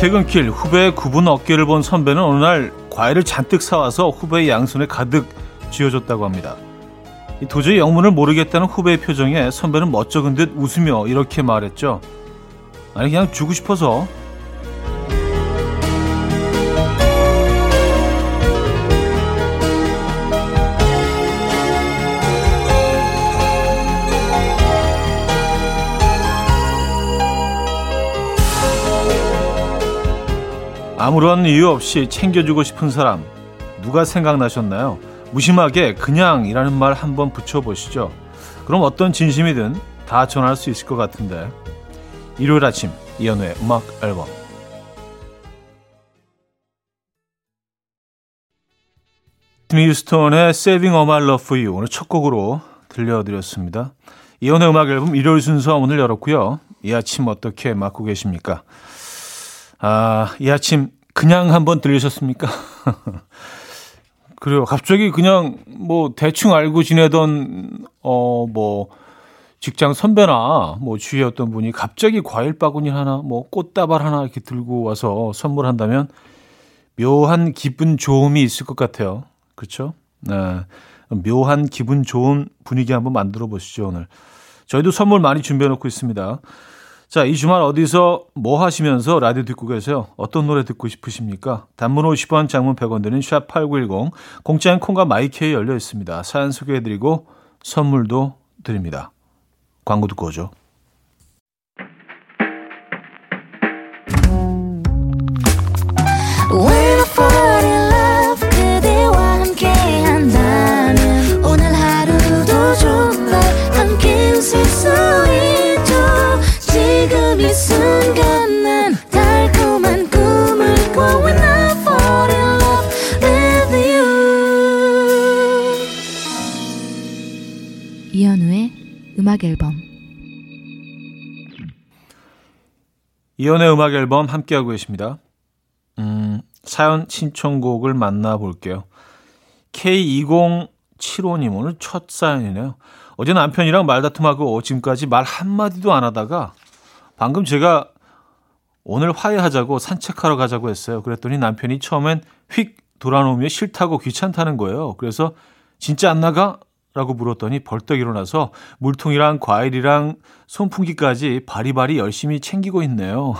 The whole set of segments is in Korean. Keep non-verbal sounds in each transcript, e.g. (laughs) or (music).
퇴근길 후배의 굽은 어깨를 본 선배는 어느 날 과일을 잔뜩 사와서 후배의 양손에 가득 쥐어줬다고 합니다. 도저히 영문을 모르겠다는 후배의 표정에 선배는 멋쩍은 듯 웃으며 이렇게 말했죠. 아니 그냥 주고 싶어서 아무런 이유 없이 챙겨주고 싶은 사람 누가 생각나셨나요? 무심하게 그냥이라는 말 한번 붙여보시죠. 그럼 어떤 진심이든 다 전할 수 있을 것 같은데 일요일 아침 이연우의 음악 앨범 트니 스톤의 Saving All My Love For You 오늘 첫 곡으로 들려드렸습니다. 이연우의 음악 앨범 일요일 순서 오늘 열었고요. 이 아침 어떻게 맞고 계십니까? 아, 이 아침 그냥 한번 들리셨습니까? (laughs) 그래요. 갑자기 그냥 뭐 대충 알고 지내던 어 뭐 직장 선배나 뭐 주위였던 분이 갑자기 과일 바구니 하나 뭐 꽃다발 하나 이렇게 들고 와서 선물한다면 묘한 기분 좋음이 있을 것 같아요. 그렇죠? 네. 묘한 기분 좋은 분위기 한번 만들어 보시죠, 오늘. 저희도 선물 많이 준비해 놓고 있습니다. 자, 이 주말 어디서 뭐 하시면서 라디오 듣고 계세요? 어떤 노래 듣고 싶으십니까? 단문 50원, 장문 100원 드는 샵8910, 공짜인 콩과 마이케이 열려 있습니다. 사연 소개해드리고 선물도 드립니다. 광고 듣고 오죠. 이연의 음악 앨범 함께하고 계십니다. 음, 사연 신청곡을 만나볼게요. K2075님 오늘 첫 사연이네요. 어제 남편이랑 말다툼하고 지금까지 말 한마디도 안 하다가 방금 제가 오늘 화해하자고 산책하러 가자고 했어요. 그랬더니 남편이 처음엔 휙 돌아놓으며 싫다고 귀찮다는 거예요. 그래서 진짜 안 나가? 라고 물었더니 벌떡 일어나서 물통이랑 과일이랑 손풍기까지 바리바리 열심히 챙기고 있네요.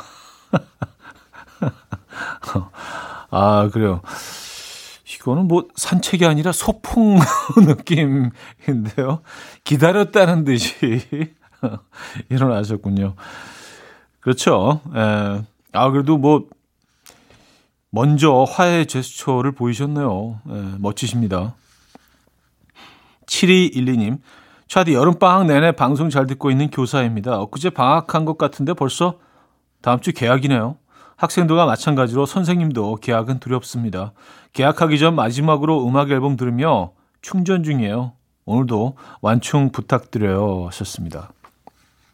(laughs) 아, 그래요. 이거는 뭐 산책이 아니라 소풍 (laughs) 느낌인데요. 기다렸다는 듯이 (laughs) 일어나셨군요. 그렇죠. 에, 예. 아, 그래도 뭐, 먼저 화해 제스처를 보이셨네요. 에, 예, 멋지십니다. 7212님, 차디 여름방학 내내 방송 잘 듣고 있는 교사입니다. 엊그제 방학한 것 같은데 벌써 다음 주 개학이네요. 학생들과 마찬가지로 선생님도 개학은 두렵습니다. 개학하기 전 마지막으로 음악 앨범 들으며 충전 중이에요. 오늘도 완충 부탁드려요. 하셨습니다.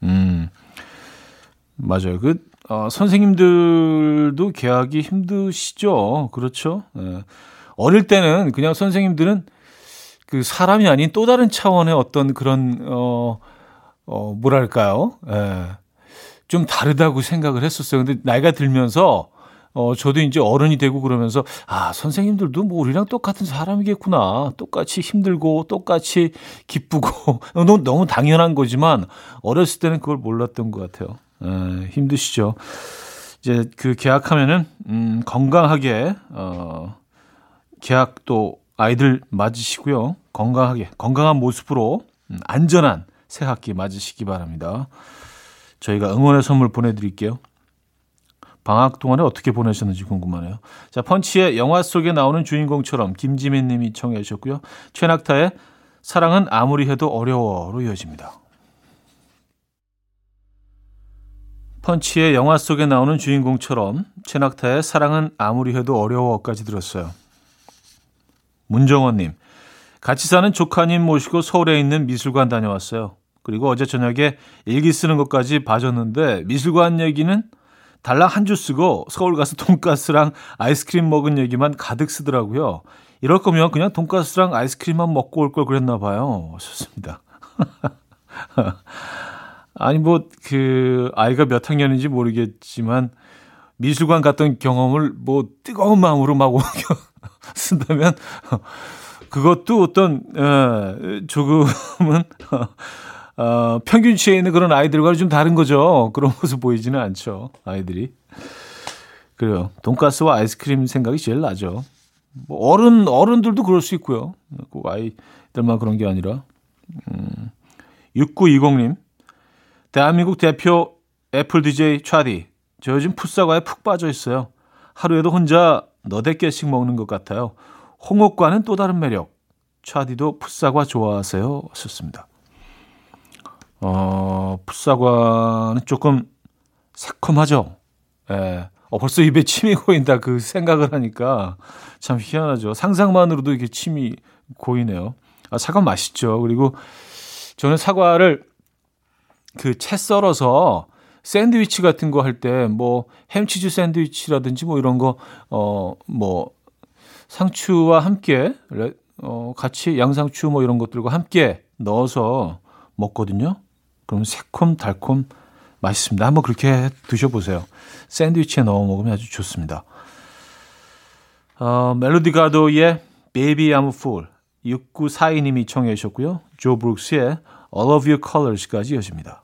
음, 맞아요. 그, 어, 선생님들도 개학이 힘드시죠? 그렇죠? 예. 어릴 때는 그냥 선생님들은 그 사람이 아닌 또 다른 차원의 어떤 그런 어, 어 뭐랄까요? 예. 좀 다르다고 생각을 했었어요. 근데 나이가 들면서 어 저도 이제 어른이 되고 그러면서 아 선생님들도 뭐 우리랑 똑같은 사람이겠구나. 똑같이 힘들고 똑같이 기쁘고 (laughs) 너무 너무 당연한 거지만 어렸을 때는 그걸 몰랐던 것 같아요. 에, 힘드시죠. 이제 그 계약하면은 음 건강하게 어 계약 또 아이들 맞으시고요. 건강하게, 건강한 모습으로 음, 안전한 새 학기 맞으시기 바랍니다. 저희가 응원의 선물 보내드릴게요. 방학 동안에 어떻게 보내셨는지 궁금하네요. 자, 펀치의 영화 속에 나오는 주인공처럼 김지민 님이 청해 주셨고요. 최낙타의 사랑은 아무리 해도 어려워로 이어집니다. 펀치의 영화 속에 나오는 주인공처럼 최낙타의 사랑은 아무리 해도 어려워까지 들었어요. 문정원님, 같이 사는 조카님 모시고 서울에 있는 미술관 다녀왔어요. 그리고 어제 저녁에 일기 쓰는 것까지 봐줬는데 미술관 얘기는 달랑 한줄 쓰고 서울 가서 (laughs) 돈가스랑 아이스크림 먹은 얘기만 가득 쓰더라고요. 이럴 거면 그냥 돈가스랑 아이스크림만 먹고 올 걸 그랬나 봐요. 좋습니다. (laughs) 아니 뭐 그 아이가 몇 학년인지 모르겠지만 미술관 갔던 경험을 뭐 뜨거운 마음으로 막 (laughs) 쓴다면 그것도 어떤 에, 조금은 (laughs) 어, 평균치에 있는 그런 아이들과 좀 다른 거죠. 그런 모습 보이지는 않죠. 아이들이. 그래요. 돈가스와 아이스크림 생각이 제일 나죠. 뭐 어른 어른들도 그럴 수 있고요. 꼭 아이들만 그런 게 아니라. 음, 6920님. 대한민국 대표 애플 DJ 차디. 저 요즘 풋사과에 푹 빠져 있어요. 하루에도 혼자 너댓 개씩 먹는 것 같아요. 홍옥과는 또 다른 매력. 차디도 풋사과 좋아하세요? 썼습니다. 어, 풋사과는 조금 새콤하죠. 예. 어, 벌써 입에 침이 고인다 그 생각을 하니까 참 희한하죠. 상상만으로도 이렇게 침이 고이네요. 아, 사과 맛있죠. 그리고 저는 사과를 그 채 썰어서 샌드위치 같은 거 할 때 뭐 햄치즈 샌드위치라든지 뭐 이런 거 어 뭐 상추와 함께 어 같이 양상추 뭐 이런 것들과 함께 넣어서 먹거든요. 그럼 새콤 달콤 맛있습니다. 한번 그렇게 드셔보세요. 샌드위치에 넣어 먹으면 아주 좋습니다. 어, 멜로디 가도의 Baby I'm a Fool 6942님이 청해 주셨고요. 조 브룩스의 All of Your Colors까지 이어집니다.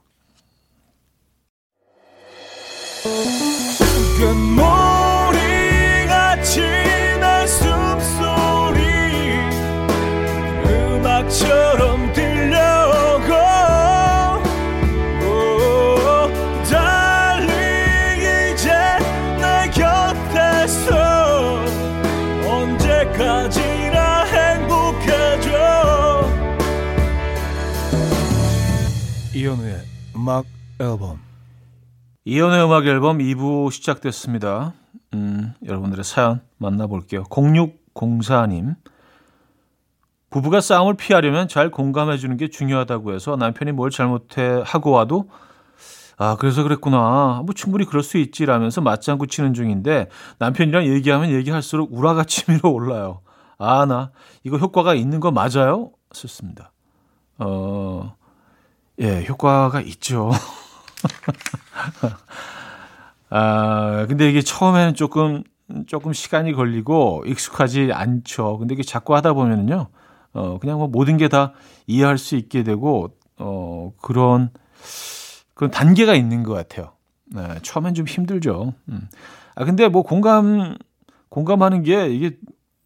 음악 앨범 이연의 음악 앨범 2부 시작됐습니다. 음, 여러분들의 사연 만나볼게요. 0604님. 부부가 싸움을 피하려면 잘 공감해 주는 게 중요하다고 해서 남편이 뭘 잘못해 하고 와도 아, 그래서 그랬구나. 뭐 충분히 그럴 수 있지라면서 맞장구 치는 중인데 남편이랑 얘기하면 얘기할수록 우라가 치밀어 (laughs) 올라요. 아, 나 이거 효과가 있는 거 맞아요? 썼습니다. 어, 예, 효과가 있죠. (laughs) 아, 근데 이게 처음에는 조금, 조금 시간이 걸리고 익숙하지 않죠. 근데 이게 자꾸 하다 보면은요, 어, 그냥 뭐 모든 게 다 이해할 수 있게 되고, 어, 그런, 그런 단계가 있는 것 같아요. 네, 처음엔 좀 힘들죠. 음. 아, 근데 뭐 공감, 공감하는 게 이게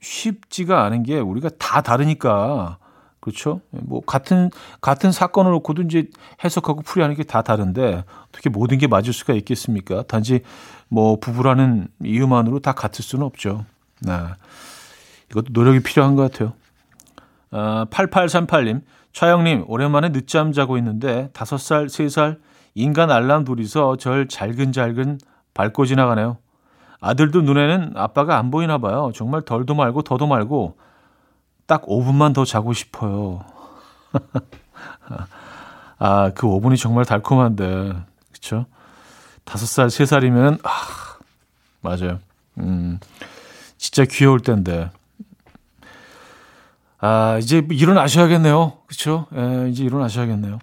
쉽지가 않은 게 우리가 다 다르니까, 그렇죠? 뭐 같은 같은 사건을 놓고도 이제 해석하고 풀이하는 게 다 다른데 어떻게 모든 게 맞을 수가 있겠습니까? 단지 뭐 부부라는 이유만으로 다 같을 수는 없죠. 네. 이것도 노력이 필요한 것 같아요. 아, 8838님, 차영님, 오랜만에 늦잠 자고 있는데 5살, 3살 인간 알람 둘이서 절 잘근잘근 밟고 지나가네요. 아들도 눈에는 아빠가 안 보이나 봐요. 정말 덜도 말고 더도 말고 딱 5분만 더 자고 싶어요. (laughs) 아, 그 5분이 정말 달콤한데. 그쵸? 5살, 3살이면, 아, 맞아요. 음, 진짜 귀여울 텐데. 아, 이제 일어나셔야겠네요. 그쵸? 예, 이제 일어나셔야겠네요.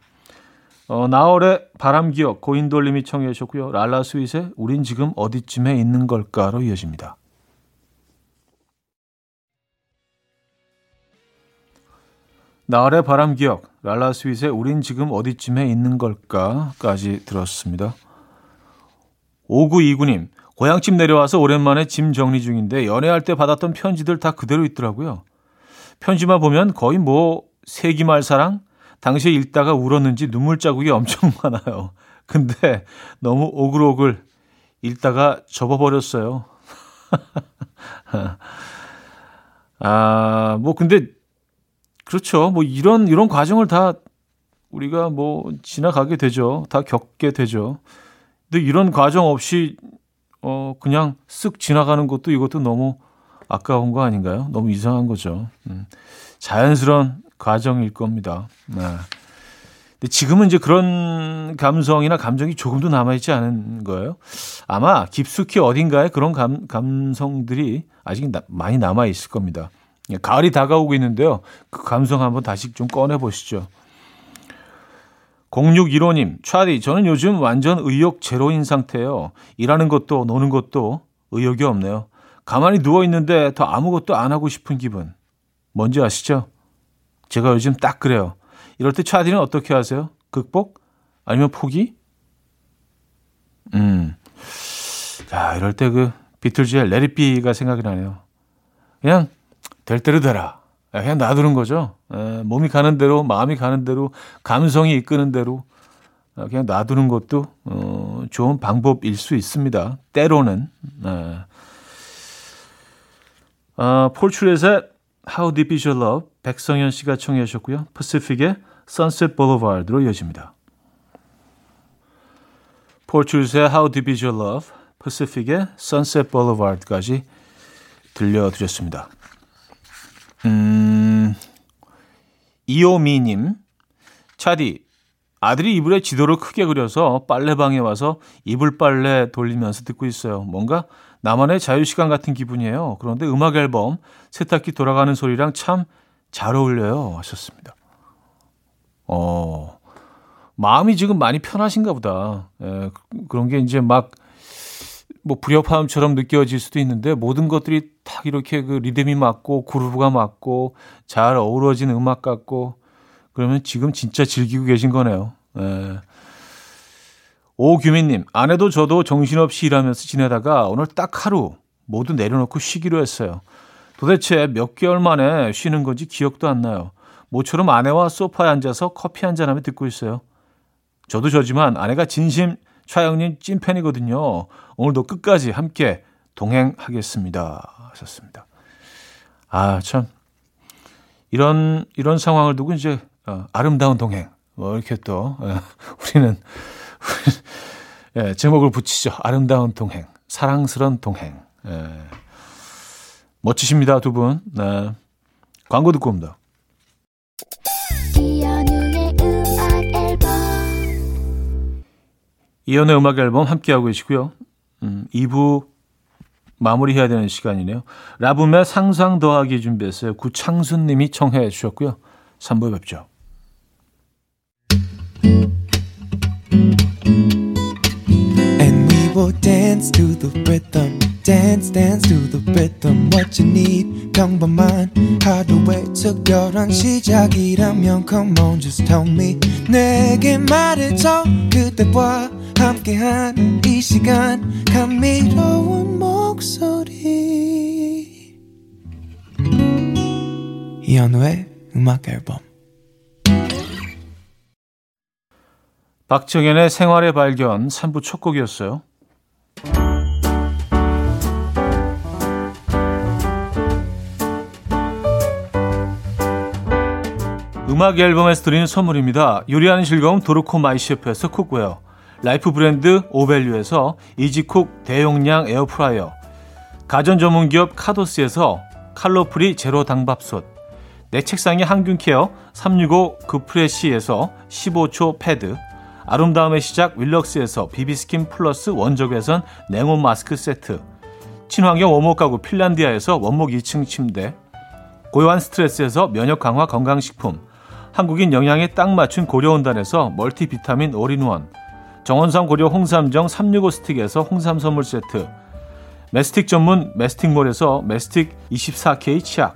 어, 나얼의 바람기억, 고인돌님이 청해 주셨고요. 랄라스윗의 우린 지금 어디쯤에 있는 걸까로 이어집니다. 나얼의 바람기억, 랄라스윗의 우린 지금 어디쯤에 있는 걸까까지 들었습니다. 5929님, 고향집 내려와서 오랜만에 짐 정리 중인데 연애할 때 받았던 편지들 다 그대로 있더라고요. 편지만 보면 거의 뭐 세기말 사랑? 당시에 읽다가 울었는지 눈물 자국이 엄청 (laughs) 많아요. 근데 너무 오글오글 읽다가 접어버렸어요. (laughs) 아, 뭐 근데 그렇죠. 뭐 이런 이런 과정을 다 우리가 뭐 지나가게 되죠. 다 겪게 되죠. 근데 이런 과정 없이 어 그냥 쓱 지나가는 것도 이것도 너무 아까운 거 아닌가요? 너무 이상한 거죠. 음, 자연스러운 과정일 겁니다. 네. 근데 지금은 이제 그런 감성이나 감정이 조금도 남아있지 않은 거예요. 아마 깊숙이 어딘가에 그런 감, 감성들이 아직 나, 많이 남아있을 겁니다. 예, 가을이 다가오고 있는데요. 그 감성 한번 다시 좀 꺼내 보시죠. 0615님, 차디, 저는 요즘 완전 의욕 제로인 상태예요. 일하는 것도 노는 것도 의욕이 없네요. 가만히 누워 있는데 더 아무것도 안 하고 싶은 기분. 뭔지 아시죠? 제가 요즘 딱 그래요. 이럴 때 차디는 어떻게 하세요? 극복? 아니면 포기? 음. 자, 이럴 때 그 비틀즈의 레리비가 생각이 나네요. 그냥 될 대로 되라. 그냥 놔두는 거죠. 에, 몸이 가는 대로, 마음이 가는 대로, 감성이 이끄는 대로 어, 그냥 놔두는 것도 어, 좋은 방법일 수 있습니다. 때로는. 에. 어, 폴출렛의 How Deep Is Your Love 백성현 씨가 청해 주셨고요. 퍼시픽의 Sunset Boulevard로 이어집니다. 폴출렛의 How Deep Is Your Love 퍼시픽의 Sunset Boulevard까지 들려드렸습니다. 음, 이오미님, 차디, 아들이 이불에 지도를 크게 그려서 빨래방에 와서 이불 빨래 돌리면서 듣고 있어요. 뭔가 나만의 자유시간 같은 기분이에요. 그런데 음악 앨범 세탁기 돌아가는 소리랑 참 잘 어울려요. 하셨습니다. 어, 마음이 지금 많이 편하신가 보다. 예, 그런 게 이제 막, 뭐 불협화음처럼 느껴질 수도 있는데 모든 것들이 딱 이렇게 그 리듬이 맞고 그루브가 맞고 잘 어우러진 음악 같고 그러면 지금 진짜 즐기고 계신 거네요. 예. 오규민님, 아내도 저도 정신없이 일하면서 지내다가 오늘 딱 하루 모두 내려놓고 쉬기로 했어요. 도대체 몇 개월 만에 쉬는 건지 기억도 안 나요. 모처럼 아내와 소파에 앉아서 커피 한 잔하며 듣고 있어요. 저도 저지만 아내가 진심 차영님 찐팬이거든요. 오늘도 끝까지 함께 동행하겠습니다. 하셨습니다. 아, 참. 이런, 이런 상황을 두고 이제, 어, 아름다운 동행. 뭐, 이렇게 또, 어, (laughs) 우리는, (laughs) 예, 제목을 붙이죠. 아름다운 동행. 사랑스런 동행. 예. 멋지십니다, 두 분. 네. 광고 듣고 옵니다. 이연의 음악 앨범 함께하고 계시고요. 음, 2부 마무리해야 되는 시간이네요. 라붐의 상상 더하기 준비했어요. 구창순 님이 청해 주셨고요. 3부에 뵙죠. 내게 말해줘. 그대와 함께한 이 시간. 감미로운 목소리. 이현우의 음악 앨범. 박정현의 생활의 발견 3부 첫 곡이었어요. 음악 앨범에서 드리는 선물입니다. 요리하는 즐거움 도르코 마이셰프에서 cookware 라이프 브랜드 오벨류에서 이지쿡 대용량 에어프라이어 가전 전문기업 카도스에서 칼로프리 제로 당밥솥 내 책상의 항균care 365 그프레시에서 15초 패드 아름다움의 시작 윌럭스에서 비비스킨 플러스 원적외선 냉온 마스크 세트 친환경 원목 가구 핀란디아에서 원목 2층 침대 고요한 스트레스에서 면역 강화 건강식품 한국인 영양에 딱 맞춘 고려은단에서 멀티비타민 올인원 정원삼 고려 홍삼정 365 스틱에서 홍삼 선물 세트. 매스틱 전문 매스틱몰에서 매스틱 24K 치약.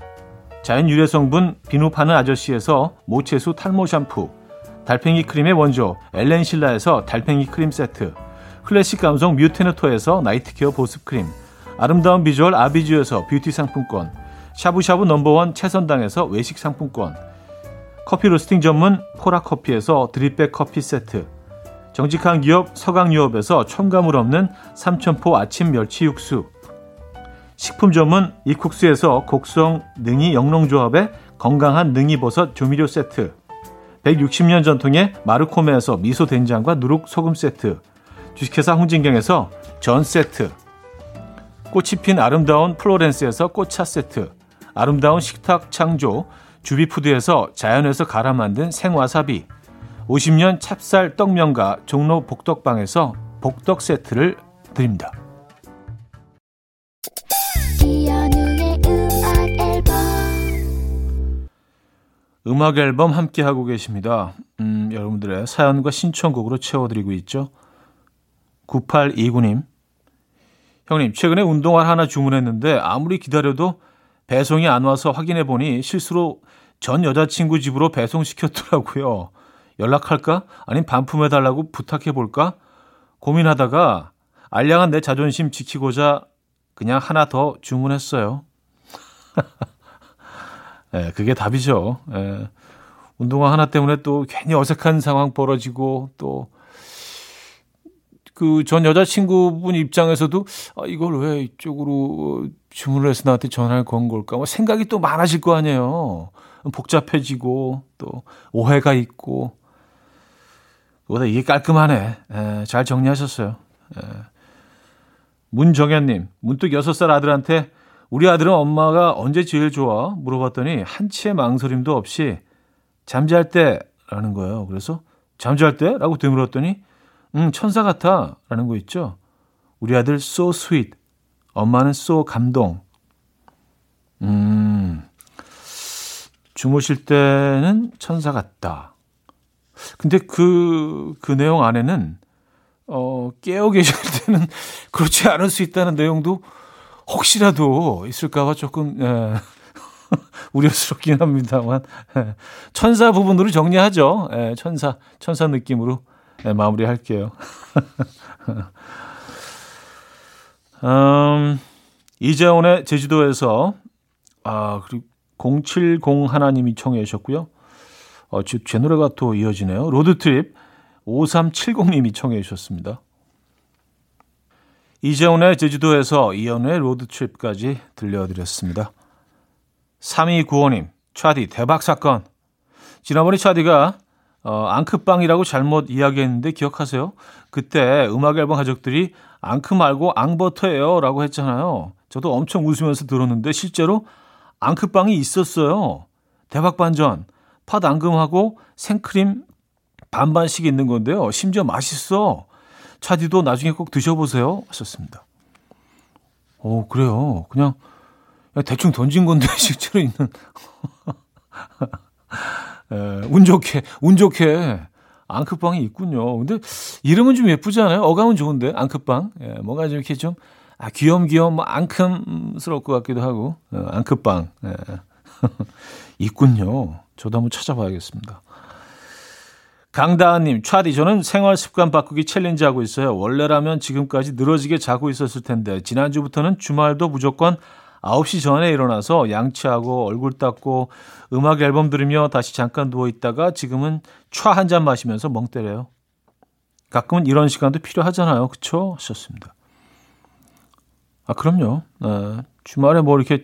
자연 유래 성분 비누 파는 아저씨에서 모체수 탈모 샴푸. 달팽이 크림의 원조 엘렌실라에서 달팽이 크림 세트. 클래식 감성 뮤테너토에서 night care 보습 크림. 아름다운 비주얼 아비주에서 뷰티 상품권. 샤브샤브 넘버원 채선당에서 외식 상품권. 커피 로스팅 전문 포라커피에서 drip bag 커피 세트 정직한 기업 서강유업에서 첨가물 없는 삼천포 아침 멸치 육수. 식품 전문 이쿡스에서 곡성 능이 영농조합의 건강한 능이버섯 조미료 세트. 160년 전통의 마르코메에서 미소 된장과 누룩 소금 세트. 주식회사 홍진경에서 전 세트. 꽃이 핀 아름다운 플로렌스에서 꽃차 세트. 아름다운 식탁 창조 주비푸드에서 자연에서 갈아 만든 생와사비 50년 찹쌀 떡면과 종로 복덕방에서 복덕 세트를 드립니다. 음악 앨범 음악 앨범 함께 하고 계십니다. 음, 여러분들의 사연과 신청곡으로 채워드리고 있죠. 9829님. 형님, 최근에 운동화 하나 주문했는데 아무리 기다려도 배송이 안 와서 확인해 보니 실수로 전 여자친구 집으로 배송시켰더라고요. 연락할까? 아니면 반품해 달라고 부탁해 볼까? 고민하다가 알량한 내 자존심 지키고자 그냥 하나 더 주문했어요. (laughs) 예, 그게 답이죠. 예. 운동화 하나 때문에 또 괜히 어색한 상황 벌어지고 또 그 전 여자친구분 입장에서도 아, 이걸 왜 이쪽으로 주문을 해서 나한테 전화를 건 걸까? 뭐 생각이 또 많아질 거 아니에요. 복잡해지고 또 오해가 있고 그보다 이게 깔끔하네. 에, 잘 정리하셨어요. 에. 문정현님, 문득 6살 아들한테 우리 아들은 엄마가 언제 제일 좋아? 물어봤더니 한치의 망설임도 없이 잠잘 때라는 거예요. 그래서 잠잘 때? 라고 되물었더니 응, 천사 같아. 라는 거 있죠. 우리 아들 so sweet. 엄마는 so 감동. 음, 주무실 때는 천사 같다. 근데 그, 그 내용 안에는, 어, 깨어 계실 (laughs) 때는 그렇지 않을 수 있다는 내용도 혹시라도 있을까봐 조금, 예, (laughs) 우려스럽긴 합니다만, 예, 천사 부분으로 정리하죠. 예, 천사, 천사 느낌으로 예, 마무리할게요. (laughs) 음, 이재훈의 제주도에서, 아, 그리고 070 하나님이 청해 주셨고요. 어, 제 노래가 또 이어지네요. Road Trip 5370님이 청해 주셨습니다. 이재훈의 제주도에서 이연의 Road Trip까지 들려드렸습니다. 3295님, 차디 대박 사건. 지난번에 차디가 어, 앙크빵이라고 잘못 이야기했는데 기억하세요? 그때 음악 앨범 가족들이 앙크 말고 앙버터예요 라고 했잖아요. 저도 엄청 웃으면서 들었는데 실제로 앙크빵이 있었어요. 대박 반전. 팥 앙금하고 생크림 반반씩 있는 건데요. 심지어 맛있어. 차디도 나중에 꼭 드셔보세요. 하셨습니다. 오, 그래요. 그냥, 대충 던진 건데 (laughs) 실제로 있는. 에, (laughs) 운 좋게, 운 좋게 앙크빵이 있군요. 근데 이름은 좀 예쁘지 않아요? 어감은 좋은데, 앙크빵. 예, 뭔가 좀 이렇게 좀, 아, 귀염귀염, 뭐 앙큼스러울 것 같기도 하고, 어, 앙크빵. 예. (laughs) 있군요. 저도 한번 찾아봐야겠습니다. 강다은님, 차디, 저는 생활 습관 바꾸기 챌린지 하고 있어요. 원래라면 지금까지 늘어지게 자고 있었을 텐데, 지난주부터는 주말도 무조건 9시 전에 일어나서 양치하고 얼굴 닦고 음악 앨범 들으며 다시 잠깐 누워 있다가 지금은 차 한 잔 마시면서 멍 때려요. 가끔은 이런 시간도 필요하잖아요. 그쵸? 하셨습니다. 아, 그럼요. 네. 주말에 뭐 이렇게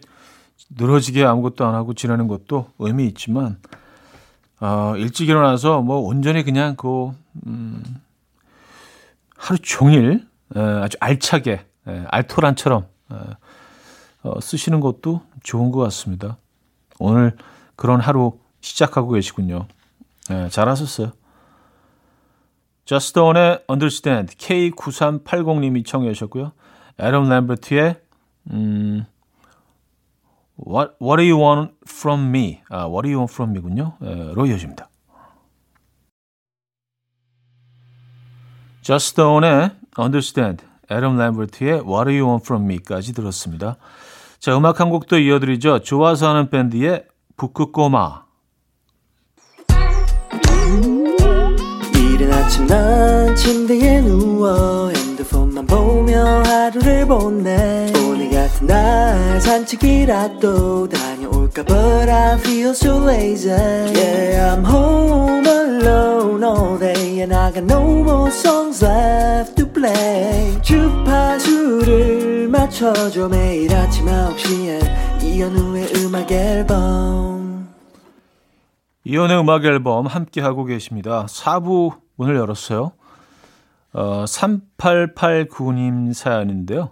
늘어지게 아무것도 안 하고 지내는 것도 의미 있지만, 어, 일찍 일어나서 뭐 온전히 그냥 그, 음, 하루 종일 에, 아주 알차게, 에, 알토란처럼 에, 어, 쓰시는 것도 좋은 것 같습니다. 오늘 그런 하루 시작하고 계시군요. 에, 잘하셨어요. 저스톤의 Understand K9380님이 청해 주셨고요. 애덤 램버트의 음, What, What do you want from me? 아, What do you want from me군요. 에, 로 이어집니다. 저스톤의 Understand, 애덤 램버트의 What do you want from me까지 들었습니다. 자, 음악 한 곡도 이어드리죠. 좋아서 하는 밴드의 북극꼬마. 이른 아침 난 침대에 누워 핸드폰만 보며 하루를 보내 오늘 같은 날 산책이라도 다녀올까 But I feel so lazy Yeah I'm home alone all day And I got no more songs left to play 주파수를 맞춰줘 매일 아침 9시에 이현우의 음악 앨범 이혼의 음악 앨범 함께하고 계십니다. 4부 문을 열었어요. 어, 3889님 사연인데요.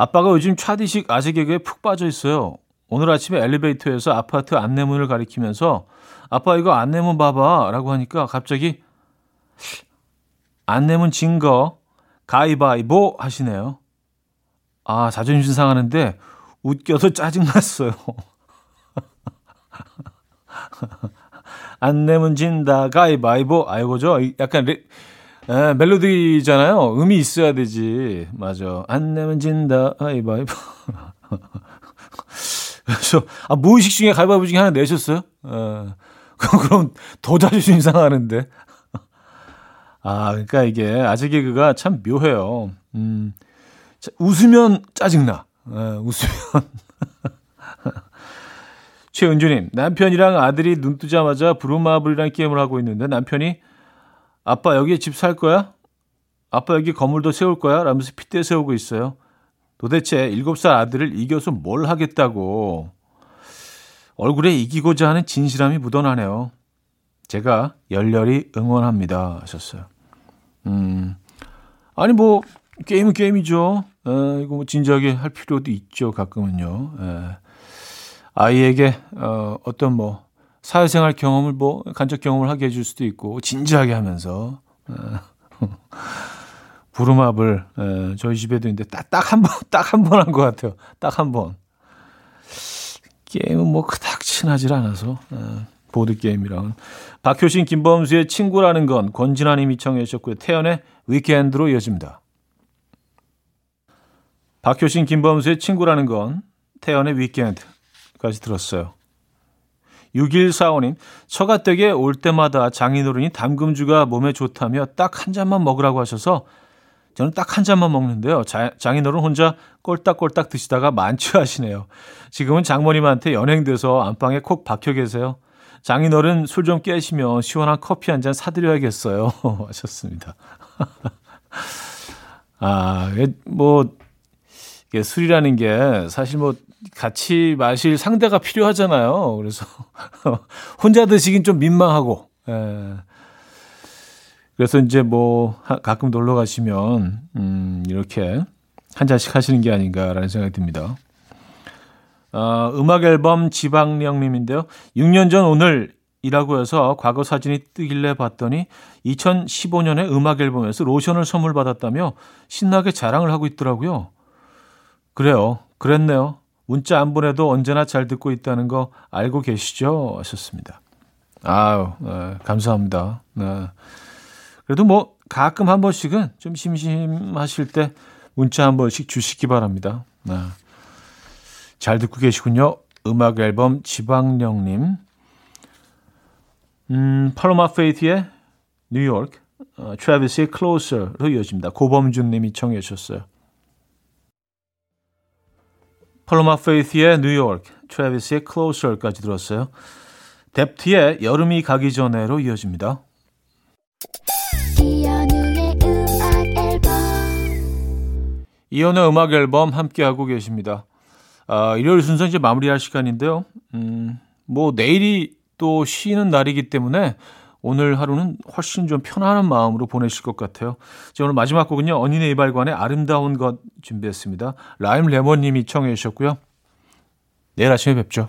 아빠가 요즘 차디식 아재 개그에 푹 빠져 있어요. 오늘 아침에 엘리베이터에서 아파트 안내문을 가리키면서 아빠 이거 안내문 봐봐 라고 하니까 갑자기 안내문 증거 가위바위보 하시네요. 아 자존심 상하는데 웃겨서 짜증났어요. (laughs) 안 내면 진다 가위바위보 아이고죠 약간 레, 에, 멜로디잖아요. 음이 있어야 되지. 맞아. 안 내면 진다. 가위바위보 (laughs) 그래서 아 무의식 중에 가위바위보 중에 하나 내셨어요? 에, (laughs) 그럼 더 자존심 상하는데. (laughs) 아 그러니까 이게 아재 개그가 참 묘해요. 음. 웃으면 짜증나. 에, 웃으면. 최은주님, 남편이랑 아들이 눈 뜨자마자 부루마블이라는 게임을 하고 있는데 남편이 아빠 여기에 집 살 거야? 아빠 여기 건물도 세울 거야? 라면서 핏대 세우고 있어요. 도대체 7살 아들을 이겨서 뭘 하겠다고. 얼굴에 이기고자 하는 진실함이 묻어나네요. 제가 열렬히 응원합니다. 하셨어요. 음. 아니, 뭐, 게임은 게임이죠. 에, 이거 뭐 진지하게 할 필요도 있죠. 가끔은요. 에. 아이에게 어, 어떤 뭐 사회생활 경험을 뭐 간접 경험을 하게 해줄 수도 있고 진지하게 하면서 어, (laughs) 부루마블 에, 저희 집에도 있는데 딱딱한 번 (laughs) 딱 한 번 한 것 같아요. 딱 한 번. 게임은 뭐 그닥 친하질 않아서 에, 보드 게임이랑 박효신 김범수의 친구라는 건 권진아님이 청해 주셨고요. 태연의 위켄드로 이어집니다. 박효신 김범수의 친구라는 건 태연의 위켄드 까지 들었어요. 6145님, 처가댁에 올 때마다 장인어른이 담금주가 몸에 좋다며 딱 한 잔만 먹으라고 하셔서 저는 딱 한 잔만 먹는데요. 자, 장인어른 혼자 꼴딱꼴딱 드시다가 만취하시네요. 지금은 장모님한테 연행돼서 안방에 콕 박혀 계세요. 장인어른 술 좀 깨시면 시원한 커피 한 잔 사드려야겠어요. (laughs) 하셨습니다. (laughs) 아, 뭐, 이게 술이라는 게 사실 뭐 같이 마실 상대가 필요하잖아요. 그래서 (laughs) 혼자 드시긴 좀 민망하고. 예. 그래서 이제 뭐 가끔 놀러 가시면 음 이렇게 한 잔씩 하시는 게 아닌가라는 생각이 듭니다. 어, 음악 앨범 지방령님인데요. 6년 전 오늘 이라고 해서 과거 사진이 뜨길래 봤더니 2015년에 음악 앨범에서 로션을 선물 받았다며 신나게 자랑을 하고 있더라고요. 그래요. 그랬네요. 문자 안 보내도 언제나 잘 듣고 있다는 거 알고 계시죠? 하셨습니다. 아유, 네, 감사합니다. 네. 그래도 뭐 가끔 한 번씩은 좀 심심하실 때 문자 한 번씩 주시기 바랍니다. 네. 잘 듣고 계시군요. 음악 앨범 지방령님. 음, 팔로마 페이스의 뉴욕, 어, 트래비스의 Closer로 이어집니다. 고범준 님이 청해 주셨어요. 팔로마 페이스의 뉴욕, 트래비스의 Closer까지 들었어요. 뎁트의 여름이 가기 전에로 이어집니다. 이연의 음악 앨범 함께하고 계십니다. 아, 일요일 순서 이제 마무리할 시간인데요. 음, 뭐 내일이 또 쉬는 날이기 때문에 오늘 하루는 훨씬 좀 편안한 마음으로 보내실 것 같아요. 자, 오늘 마지막 곡은요. 언니네 이발관의 아름다운 것 준비했습니다. 라임 레몬님이 청해 주셨고요. 내일 아침에 뵙죠.